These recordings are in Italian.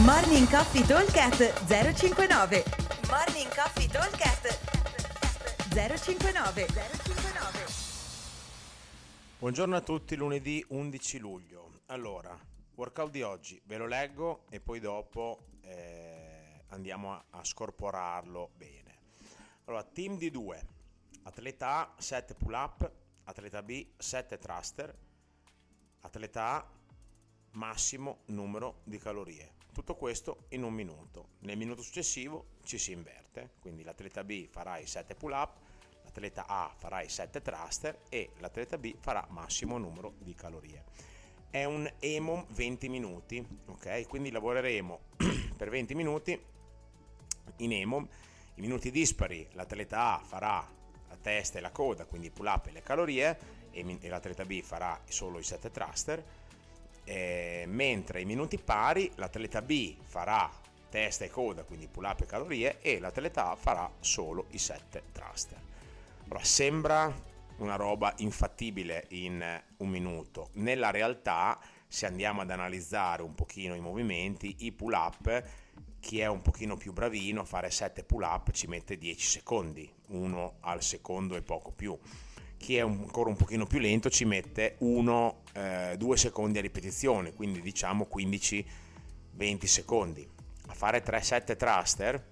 Morning Coffee Talkcast 059 Morning Coffee Talkcast 059 059 Buongiorno a tutti, lunedì 11 luglio. Allora, workout di oggi ve lo leggo e poi dopo eh, andiamo a, a scorporarlo bene. Allora, team di due, atleta A 7 pull up, atleta B 7 thruster, atleta A massimo numero di calorie. Tutto questo in un minuto. Nel minuto successivo ci si inverte, quindi l'atleta B farà i 7 pull up, l'atleta A farà i 7 thruster e l'atleta B farà massimo numero di calorie. È un EMOM 20 minuti, ok? Quindi lavoreremo per 20 minuti in EMOM. I minuti dispari, l'atleta A farà la testa e la coda, quindi pull up e le calorie, e, l'atleta B farà solo i 7 thruster eh, mentre i minuti pari l'atleta B farà testa e coda, quindi pull up e calorie, e l'atleta A farà solo i 7 thruster. Allora, sembra una roba infattibile in un minuto. Nella realtà, se andiamo ad analizzare un pochino i movimenti, i pull up, chi è un pochino più bravino a fare 7 pull up ci mette 10 secondi, uno al secondo e poco più chi è ancora un pochino più lento ci mette 1-2 eh, secondi a ripetizione, quindi diciamo 15-20 secondi. A fare 3-7 thruster,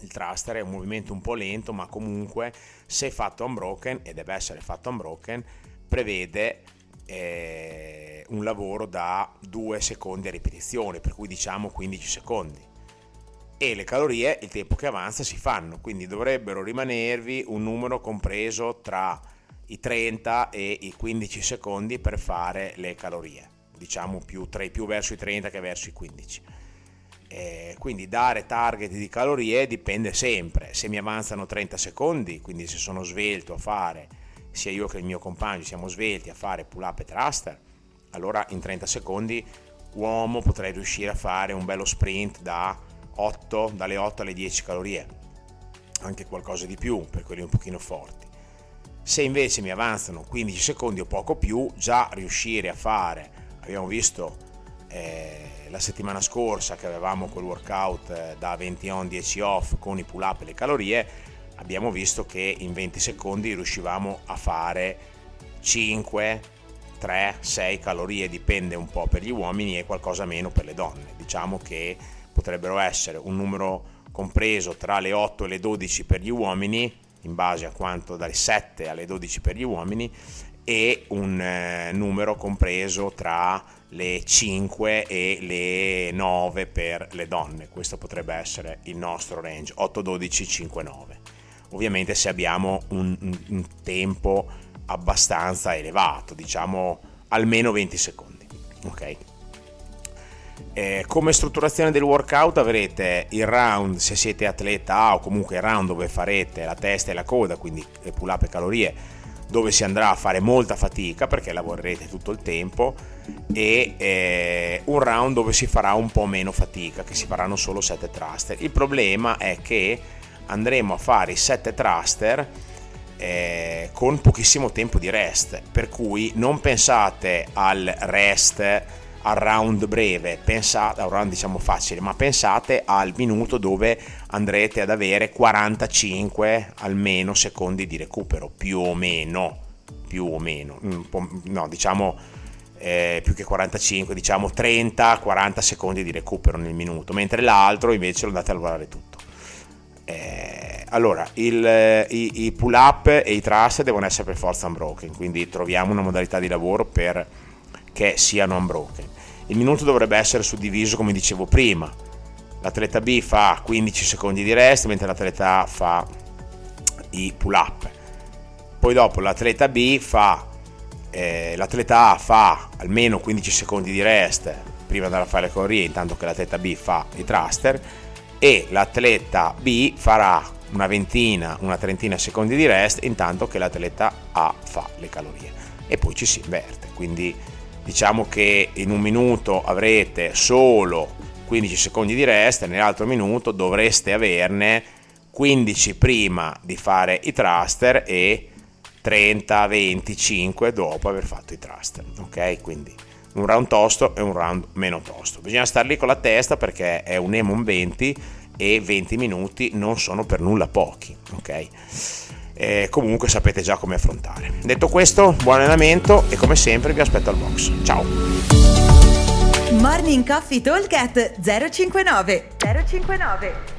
il thruster è un movimento un po' lento, ma comunque se fatto unbroken, e deve essere fatto unbroken, prevede eh, un lavoro da 2 secondi a ripetizione, per cui diciamo 15 secondi e le calorie il tempo che avanza si fanno, quindi dovrebbero rimanervi un numero compreso tra i 30 e i 15 secondi per fare le calorie, diciamo più, tra, più verso i 30 che verso i 15. Eh, quindi dare target di calorie dipende sempre, se mi avanzano 30 secondi, quindi se sono svelto a fare, sia io che il mio compagno siamo svelti a fare pull up e thruster, allora in 30 secondi uomo potrei riuscire a fare un bello sprint da 8, dalle 8 alle 10 calorie, anche qualcosa di più per quelli un pochino forti. Se invece mi avanzano 15 secondi o poco più, già riuscire a fare, abbiamo visto eh, la settimana scorsa che avevamo quel workout eh, da 20 on 10 off con i pull up e le calorie, abbiamo visto che in 20 secondi riuscivamo a fare 5, 3, 6 calorie, dipende un po' per gli uomini e qualcosa meno per le donne. Diciamo che potrebbero essere un numero compreso tra le 8 e le 12 per gli uomini, in base a quanto dalle 7 alle 12 per gli uomini, e un eh, numero compreso tra le 5 e le 9 per le donne. Questo potrebbe essere il nostro range 8, 12, 5, 9. Ovviamente se abbiamo un, un, un tempo abbastanza elevato, diciamo almeno 20 secondi. Eh, come strutturazione del workout avrete il round se siete atleta A o comunque il round dove farete la testa e la coda, quindi pull up e calorie, dove si andrà a fare molta fatica perché lavorerete tutto il tempo e eh, un round dove si farà un po' meno fatica, che si faranno solo 7 thruster. Il problema è che andremo a fare i 7 thruster eh, con pochissimo tempo di rest, per cui non pensate al rest al round breve, pensate, a un round diciamo facile, ma pensate al minuto dove andrete ad avere 45 almeno secondi di recupero, più o meno, più o meno, no diciamo eh, più che 45, diciamo 30-40 secondi di recupero nel minuto, mentre l'altro invece lo andate a lavorare tutto. Eh, allora, il, i, i, pull up e i thrust devono essere per forza unbroken, quindi troviamo una modalità di lavoro per che siano unbroken. Il minuto dovrebbe essere suddiviso come dicevo prima. L'atleta B fa 15 secondi di rest mentre l'atleta A fa i pull up. Poi dopo l'atleta B fa eh, l'atleta A fa almeno 15 secondi di rest prima di andare a fare calorie intanto che l'atleta B fa i thruster e l'atleta B farà una ventina, una trentina secondi di rest intanto che l'atleta A fa le calorie e poi ci si inverte. Quindi diciamo che in un minuto avrete solo 15 secondi di rest nell'altro minuto dovreste averne 15 prima di fare i thruster e 30 25 dopo aver fatto i thruster ok quindi un round tosto e un round meno tosto. Bisogna star lì con la testa perché è un Emon 20 e 20 minuti non sono per nulla pochi, ok? E comunque sapete già come affrontare. Detto questo, buon allenamento e come sempre vi aspetto al box. Ciao! Morning Coffee Talk 059 059